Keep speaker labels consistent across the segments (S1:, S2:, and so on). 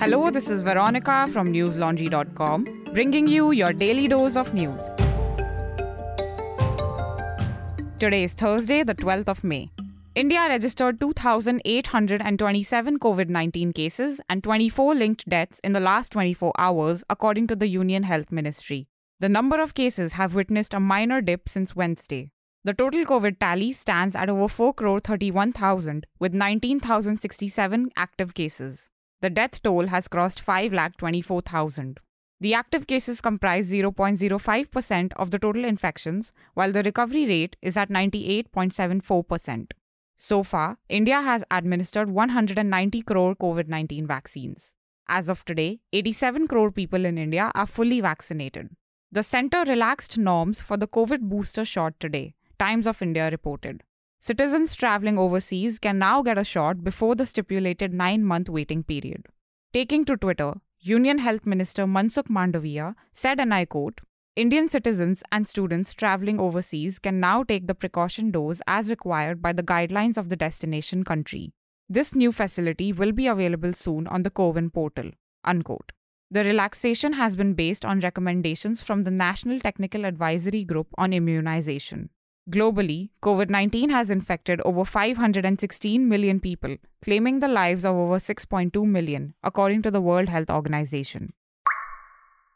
S1: Hello, this is Veronica from newslaundry.com, bringing you your daily dose of news. Today is Thursday, the 12th of May. India registered 2,827 COVID 19 cases and 24 linked deaths in the last 24 hours, according to the Union Health Ministry. The number of cases have witnessed a minor dip since Wednesday. The total COVID tally stands at over 4 crore 31,000 with 19,067 active cases. The death toll has crossed 5 lakh 24,000. The active cases comprise 0.05% of the total infections, while the recovery rate is at 98.74%. So far, India has administered 190 crore COVID 19 vaccines. As of today, 87 crore people in India are fully vaccinated. The center relaxed norms for the COVID booster shot today, Times of India reported. Citizens traveling overseas can now get a shot before the stipulated nine month waiting period. Taking to Twitter, Union Health Minister Mansukh Mandaviya said, and I quote, Indian citizens and students traveling overseas can now take the precaution dose as required by the guidelines of the destination country. This new facility will be available soon on the CoWIN portal. Unquote. The relaxation has been based on recommendations from the National Technical Advisory Group on Immunization. Globally, COVID 19 has infected over 516 million people, claiming the lives of over 6.2 million, according to the World Health Organization.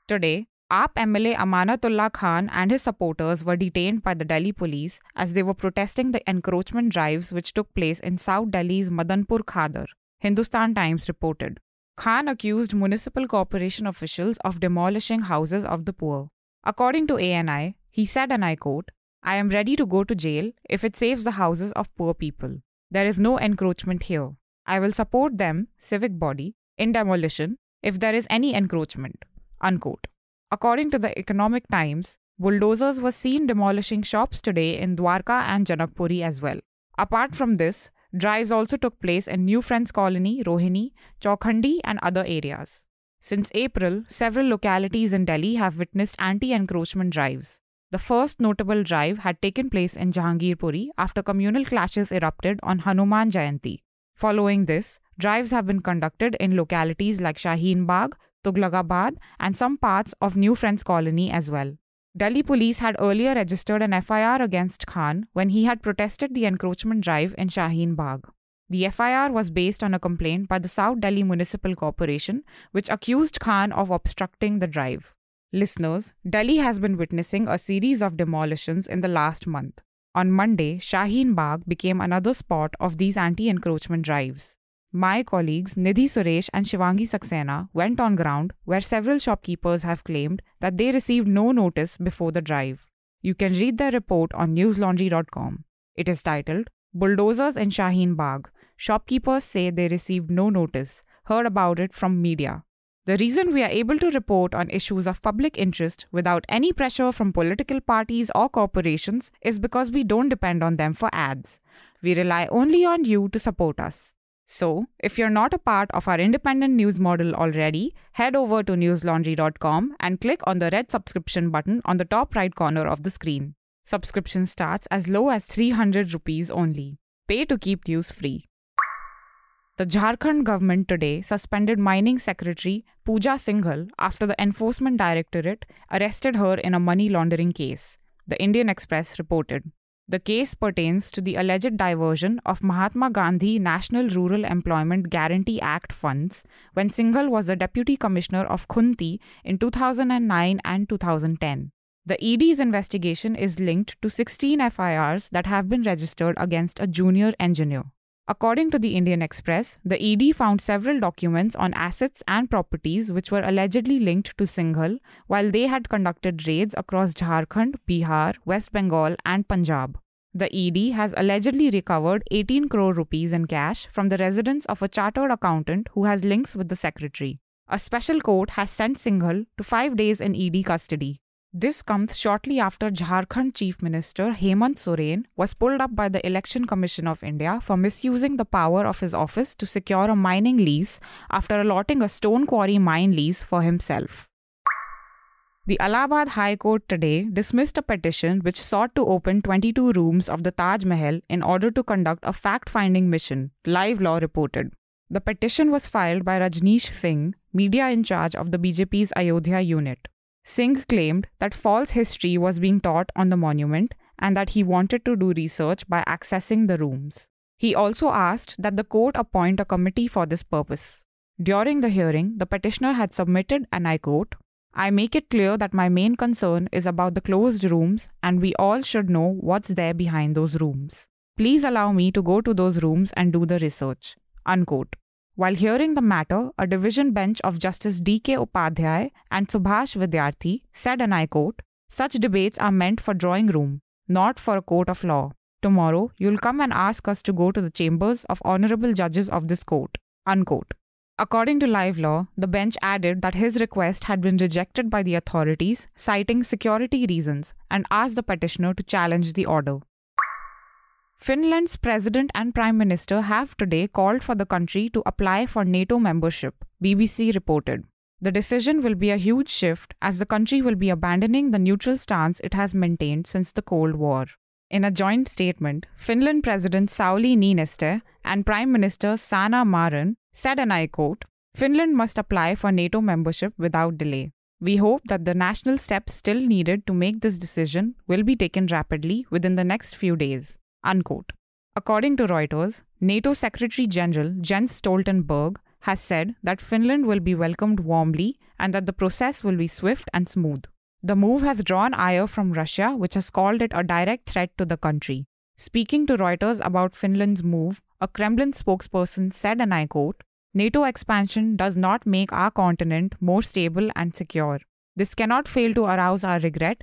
S1: Today, AAP MLA Amanatullah Khan and his supporters were detained by the Delhi police as they were protesting the encroachment drives which took place in South Delhi's Madanpur Khadar, Hindustan Times reported. Khan accused municipal corporation officials of demolishing houses of the poor. According to ANI, he said, and I quote, I am ready to go to jail if it saves the houses of poor people. There is no encroachment here. I will support them, civic body, in demolition if there is any encroachment. Unquote. According to the Economic Times, bulldozers were seen demolishing shops today in Dwarka and Janakpuri as well. Apart from this, drives also took place in New Friends Colony, Rohini, Chaukhandi, and other areas. Since April, several localities in Delhi have witnessed anti encroachment drives. The first notable drive had taken place in Jahangirpuri after communal clashes erupted on Hanuman Jayanti. Following this, drives have been conducted in localities like Shaheen Bagh, Tughlaqabad, and some parts of New Friends Colony as well. Delhi police had earlier registered an FIR against Khan when he had protested the encroachment drive in Shaheen Bagh. The FIR was based on a complaint by the South Delhi Municipal Corporation, which accused Khan of obstructing the drive. Listeners, Delhi has been witnessing a series of demolitions in the last month. On Monday, Shaheen Bagh became another spot of these anti encroachment drives. My colleagues Nidhi Suresh and Shivangi Saxena went on ground where several shopkeepers have claimed that they received no notice before the drive. You can read their report on newslaundry.com. It is titled Bulldozers in Shaheen Bagh. Shopkeepers say they received no notice, heard about it from media. The reason we are able to report on issues of public interest without any pressure from political parties or corporations is because we don't depend on them for ads. We rely only on you to support us. So, if you're not a part of our independent news model already, head over to newslaundry.com and click on the red subscription button on the top right corner of the screen. Subscription starts as low as 300 rupees only. Pay to keep news free. The Jharkhand government today suspended mining secretary Pooja Singhal after the Enforcement Directorate arrested her in a money laundering case, the Indian Express reported. The case pertains to the alleged diversion of Mahatma Gandhi National Rural Employment Guarantee Act funds when Singhal was a deputy commissioner of Khunti in 2009 and 2010. The ED's investigation is linked to 16 FIRs that have been registered against a junior engineer. According to the Indian Express, the ED found several documents on assets and properties which were allegedly linked to Singhal while they had conducted raids across Jharkhand, Bihar, West Bengal, and Punjab. The ED has allegedly recovered 18 crore rupees in cash from the residence of a chartered accountant who has links with the secretary. A special court has sent Singhal to five days in ED custody. This comes shortly after Jharkhand Chief Minister Hemant Soren was pulled up by the Election Commission of India for misusing the power of his office to secure a mining lease after allotting a stone quarry mine lease for himself. The Allahabad High Court today dismissed a petition which sought to open 22 rooms of the Taj Mahal in order to conduct a fact finding mission, Live Law reported. The petition was filed by Rajneesh Singh, media in charge of the BJP's Ayodhya unit. Singh claimed that false history was being taught on the monument and that he wanted to do research by accessing the rooms. He also asked that the court appoint a committee for this purpose. During the hearing, the petitioner had submitted, and I quote, I make it clear that my main concern is about the closed rooms, and we all should know what's there behind those rooms. Please allow me to go to those rooms and do the research. Unquote. While hearing the matter, a division bench of Justice D.K. Upadhyay and Subhash Vidyarthi said, and I quote, Such debates are meant for drawing room, not for a court of law. Tomorrow, you'll come and ask us to go to the chambers of honorable judges of this court. Unquote. According to Live Law, the bench added that his request had been rejected by the authorities, citing security reasons, and asked the petitioner to challenge the order. Finland's president and prime minister have today called for the country to apply for NATO membership, BBC reported. The decision will be a huge shift as the country will be abandoning the neutral stance it has maintained since the Cold War. In a joint statement, Finland President Sauli Niinistö and Prime Minister Sanna Marin said, and I quote, Finland must apply for NATO membership without delay. We hope that the national steps still needed to make this decision will be taken rapidly within the next few days. Unquote. According to Reuters, NATO Secretary General Jens Stoltenberg has said that Finland will be welcomed warmly and that the process will be swift and smooth. The move has drawn ire from Russia, which has called it a direct threat to the country. Speaking to Reuters about Finland's move, a Kremlin spokesperson said, and I quote, NATO expansion does not make our continent more stable and secure. This cannot fail to arouse our regret